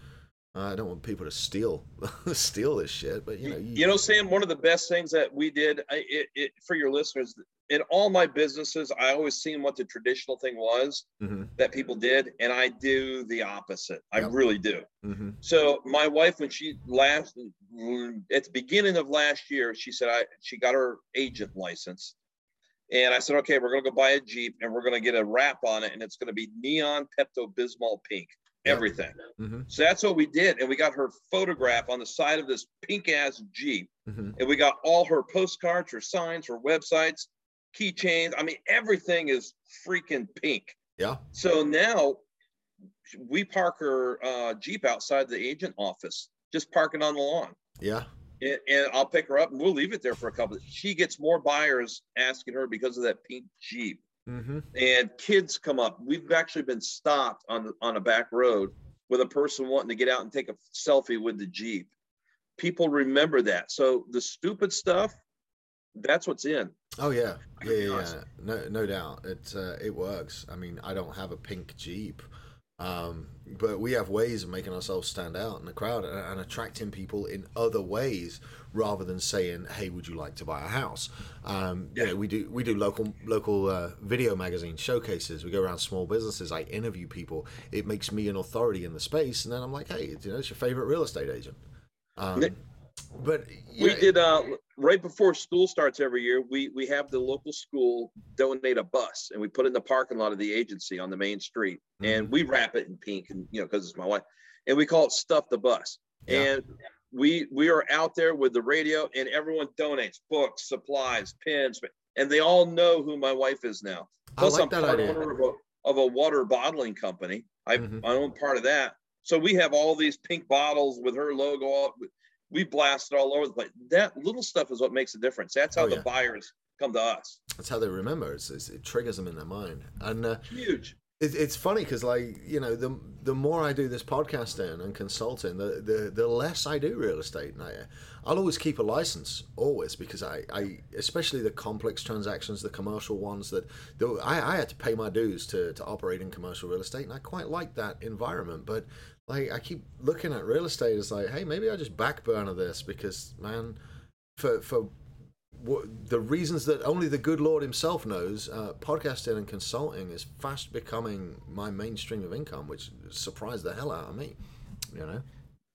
Uh, I don't want people to steal [LAUGHS] steal this shit, but you know, You know, Sam, one of the best things that we did I, it, it, for your listeners, in all my businesses, I always seen what the traditional thing was Mhm, that people did, and I do the opposite. I Yep. really do. mhm, So my wife, when she last at the beginning of last year, she said I she got her agent license, and I said, okay, we're gonna go buy a Jeep and we're gonna get a wrap on it, and it's gonna be neon Pepto Bismol pink, Yep. everything. mhm, So that's what we did, and we got her photograph on the side of this pink ass Jeep, mhm. and we got all her postcards, her signs, her websites, keychains. I mean, everything is freaking pink. Yeah, So now we park her uh, Jeep outside the agent office, just parking on the lawn. yeah, And, and I'll pick her up and we'll leave it there for a couple. She gets more buyers asking her because of that pink Jeep. Mm-hmm. And kids come up. We've actually been stopped on on a back road with a person wanting to get out and take a selfie with the Jeep. People remember that. So the stupid stuff, that's what's in. Oh yeah, yeah, yeah, yeah. No, no doubt. It uh, it works. I mean, I don't have a pink Jeep, um, but we have ways of making ourselves stand out in the crowd and, and attracting people in other ways rather than saying, "Hey, would you like to buy a house?" Um, you know, we do we do local local uh, video magazine showcases. We go around small businesses. I interview people. It makes me an authority in the space, and then I'm like, "Hey, you know, it's your favorite real estate agent." Um, but we yeah, did uh right before school starts every year we we have the local school donate a bus and we put it in the parking lot of the agency on the main street. And we wrap it in pink and you know because it's my wife. And we call it stuff the bus. Yeah. and we we are out there with the radio and everyone donates books supplies pens and they all know who my wife is now. I plus like i'm that part idea. of a, of a water bottling company. I Mhm. i own part of that. So we have all these pink bottles with her logo all we blast it all over the place. That little stuff is what makes a difference. That's how Oh, the buyers come to us. That's how they remember. It's, it's, it triggers them in their mind, and uh, Huge. it, it's funny because, like, you know, the the more I do this podcasting and consulting, the the, the less I do real estate. And I, I'll always keep a license, always, because I, I especially the complex transactions, the commercial ones that the, I, I had to pay my dues to to operate in commercial real estate, and I quite like that environment, but. Like I keep looking at real estate as like, hey, maybe I just backburner this because man, for for what, the reasons that only the good Lord Himself knows, uh, podcasting and consulting is fast becoming my mainstream of income, which surprised the hell out of me. You know,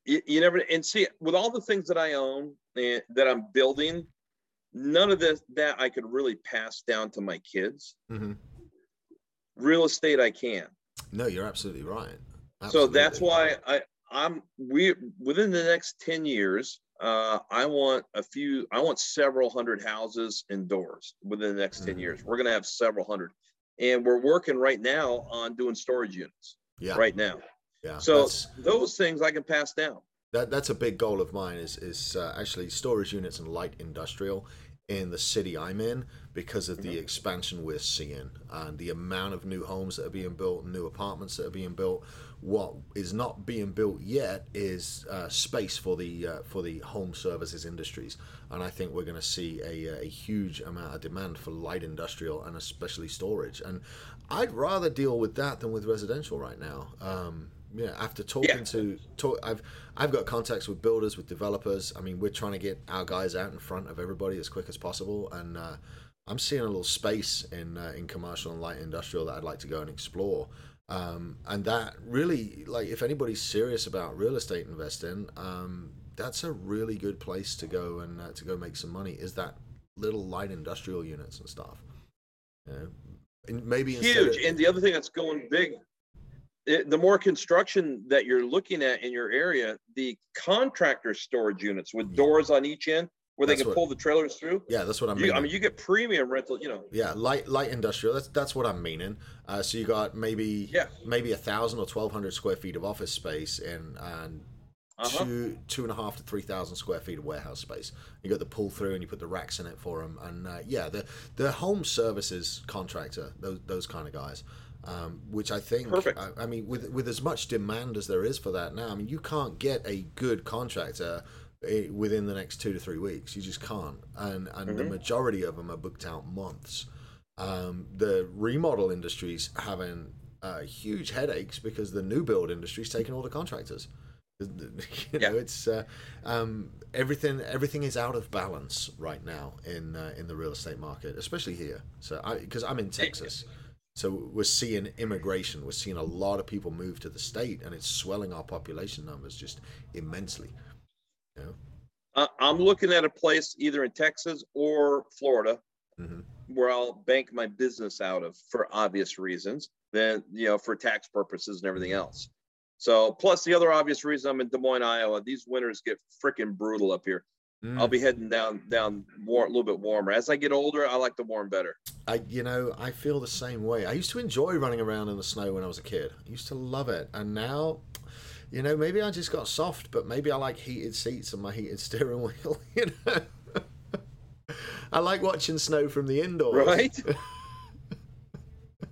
You, you never and see with all the things that I own and that I'm building, none of this that I could really pass down to my kids. hmm Real estate I can. no, you're absolutely right. So that's why I I'm we within the next 10 years, uh, I want a few, I want several hundred houses indoors within the next 10 Mhm. years. We're gonna have several hundred. And we're working right now on doing storage units yeah, right now. yeah. So those things I can pass down. that that's a big goal of mine is is uh, actually storage units and light industrial in the city I'm in because of the mm-hmm. expansion we're seeing and the amount of new homes that are being built, new apartments that are being built. What is not being built yet is uh, space for the uh, for the home services industries, and I think we're going to see a, a huge amount of demand for light industrial and especially storage. And I'd rather deal with that than with residential right now. Um, yeah, after talking yeah. to talk, I've I've got contacts with builders, with developers. I mean, we're trying to get our guys out in front of everybody as quick as possible, and uh, I'm seeing a little space in uh, in commercial and light industrial that I'd like to go and explore. Um, and that really, like, if anybody's serious about real estate investing, um, that's a really good place to go and uh, to go make some money. Is that little light industrial units and stuff? You know, maybe huge. Of, and the other thing that's going big it, the more construction that you're looking at in your area, the contractor storage units with doors on each end where that's they can what, pull the trailers through. Yeah, that's what I'm. You, I mean, you get premium rental. You know. Yeah, light light industrial. That's that's what I'm meaning. Uh, so you got maybe yeah. maybe a thousand or twelve hundred square feet of office space and and uh-huh. two two and a half to three thousand square feet of warehouse space. You got the pull through and you put the racks in it for them. And uh, yeah, the the home services contractor, those those kind of guys um, which I think, I, I, mean, with with as much demand as there is for that now, I mean, you can't get a good contractor eh, within the next two to three weeks. You just can't, and and mm-hmm. the majority of them are booked out months. Um, the remodel industry's having uh, huge headaches because the new build industry's taking all the contractors. [LAUGHS] you know, yeah. it's uh, um, everything. Everything is out of balance right now in uh, in the real estate market, especially here. So, because I'm in Texas. So we're seeing immigration. We're seeing a lot of people move to the state, and it's swelling our population numbers just immensely. You know? uh, I'm looking at a place either in Texas or Florida mm-hmm. where I'll bank my business out of for obvious reasons. Then you know for tax purposes and everything mm-hmm. else. So plus the other obvious reason I'm in Des Moines, Iowa. These winters get freaking brutal up here. Mm. I'll be heading down down warm, a little bit warmer. As I get older, I like the warm better. I you know I feel the same way. I used to enjoy running around in the snow when I was a kid. I used to love it, and now, you know, maybe I just got soft, but maybe I like heated seats and my heated [LAUGHS] steering wheel. You know, I like watching snow from the indoors. Right. [LAUGHS]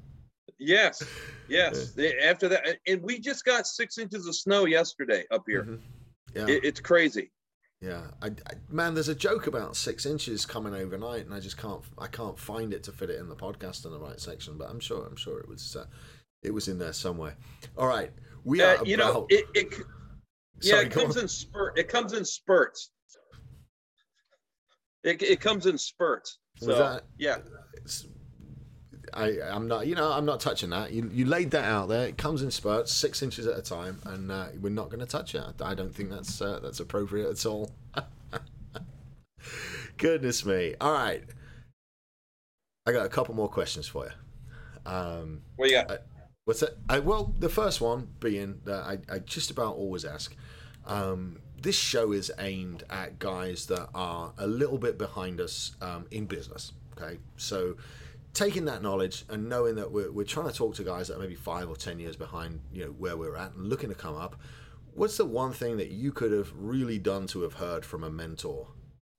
yes. Yes. Yeah. After that, and we just got six inches of snow yesterday up here. Mm-hmm. Yeah. It, it's crazy. Yeah, I, I, man, there's a joke about six inches coming overnight, and I just can't, I can't find it to fit it in the podcast in the right section. But I'm sure, I'm sure it was, uh, it was in there somewhere. All right, we uh, are. you about... know, it, it yeah, Sorry, it comes on. in spurt. It comes in spurts. It, it comes in spurts. So that, yeah, I, I'm not, you know, I'm not touching that. You, you laid that out there. It comes in spurts, six inches at a time, and uh, we're not going to touch it. I don't think that's uh, that's appropriate at all. [LAUGHS] Goodness me! All right, I got a couple more questions for you. Um, what you got? I, what's that? I, well, the first one being that I, I just about always ask. Um, this show is aimed at guys that are a little bit behind us um, in business. Okay, so taking that knowledge and knowing that we're, we're trying to talk to guys that are maybe five or ten years behind you know where we're at and looking to come up what's the one thing that you could have really done to have heard from a mentor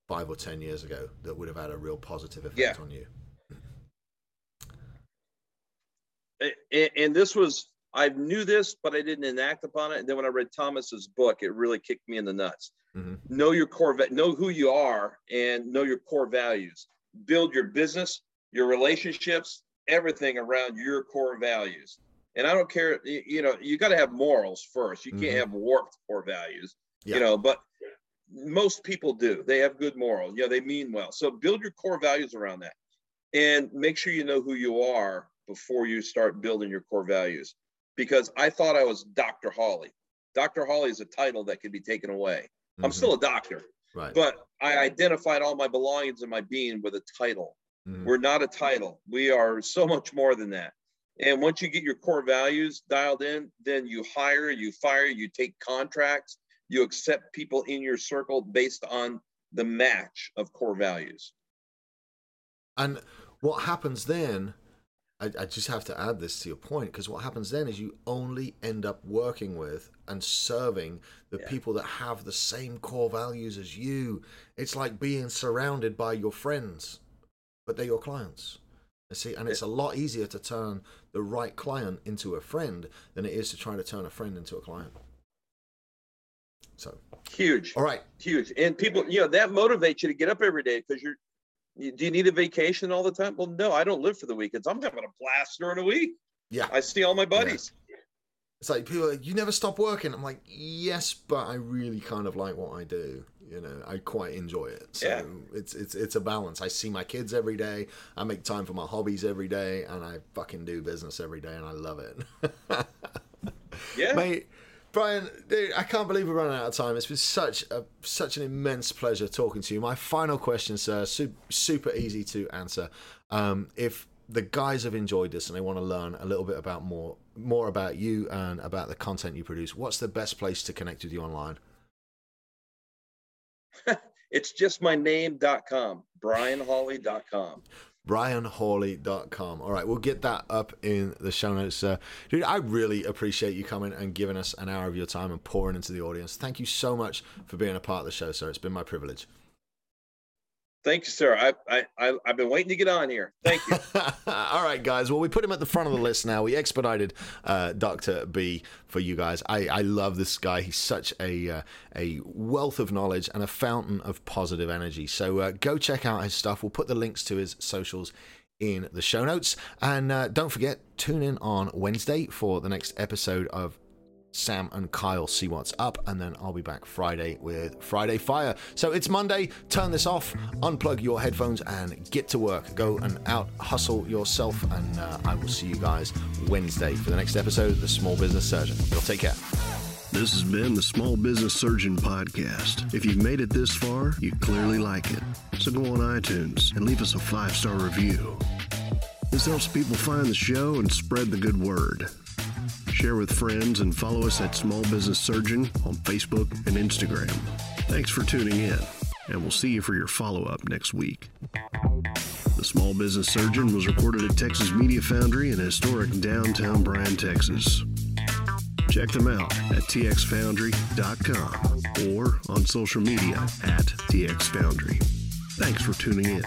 five or ten years ago that would have had a real positive effect yeah. on you and this was i knew this but i didn't enact upon it and then when i read thomas's book it really kicked me in the nuts mm-hmm. know your core know who you are and know your core values build your business your relationships, everything around your core values. And I don't care, you know, you got to have morals first. You can't mm-hmm. have warped core values, yeah. you know, but most people do. They have good morals. Yeah, they mean well. So build your core values around that and make sure you know who you are before you start building your core values. Because I thought I was Dr. Hawley. Dr. Hawley is a title that can be taken away. Mm-hmm. I'm still a doctor, right. but I identified all my belongings and my being with a title. Mm-hmm. We're not a title. We are so much more than that. And once you get your core values dialed in, then you hire, you fire, you take contracts, you accept people in your circle based on the match of core values. And what happens then I, I just have to add this to your point because what happens then is you only end up working with and serving the Yeah. people that have the same core values as you. It's like being surrounded by your friends, but they're your clients. You see, and it's a lot easier to turn the right client into a friend than it is to try to turn a friend into a client. So, Huge. all right, huge and people you know that motivates you to get up every day because you're you, do you need a vacation all the time well no i don't live for the weekends i'm having a blast during the week yeah. i see all my buddies It's like people are like, you never stop working. I'm like, yes, but I really kind of like what I do. You know, I quite enjoy it. So Yeah. it's it's it's a balance. I see my kids every day. I make time for my hobbies every day, and I fucking do business every day, and I love it. [LAUGHS] yeah Mate, Bryan, dude, I can't believe we're running out of time. It's been such a such an immense pleasure talking to you. My final question, sir, su- super easy to answer. Um, if the guys have enjoyed this and they want to learn a little bit about more more about you and about the content you produce, what's the best place to connect with you online? [LAUGHS] it's just my name.com bryanhawley.com bryanhawley.com. All right, we'll get that up in the show notes. Uh, dude, I really appreciate you coming and giving us an hour of your time and pouring into the audience. Thank you so much for being a part of the show, sir. It's been my privilege. Thank you sir I, I i i've been waiting to get on here thank you [LAUGHS] All right, guys. Well, we put him at the front of the list now. We expedited uh, Dr. B for you guys. I, I love this guy. He's such a uh, a wealth of knowledge and a fountain of positive energy. So uh, go check out his stuff. We'll put the links to his socials in the show notes. And uh, don't forget, tune in on Wednesday for the next episode of Sam and Kyle see what's up, and then I'll be back Friday with Friday Fire. So it's Monday. Turn this off, unplug your headphones, and get to work. Go and out hustle yourself, and uh, I will see you guys Wednesday for the next episode of the Small Business Surgeon. You'll take care. This has been the Small Business Surgeon Podcast. If you've made it this far, you clearly like it. So go on iTunes and leave us a five star review. This helps people find the show and spread the good word. Share with friends and follow us at Small Business Surgeon on Facebook and Instagram. Thanks for tuning in, and we'll see you for your follow up next week. The Small Business Surgeon was recorded at Texas Media Foundry in historic downtown Bryan, Texas. Check them out at txfoundry.com or on social media at txfoundry. Thanks for tuning in.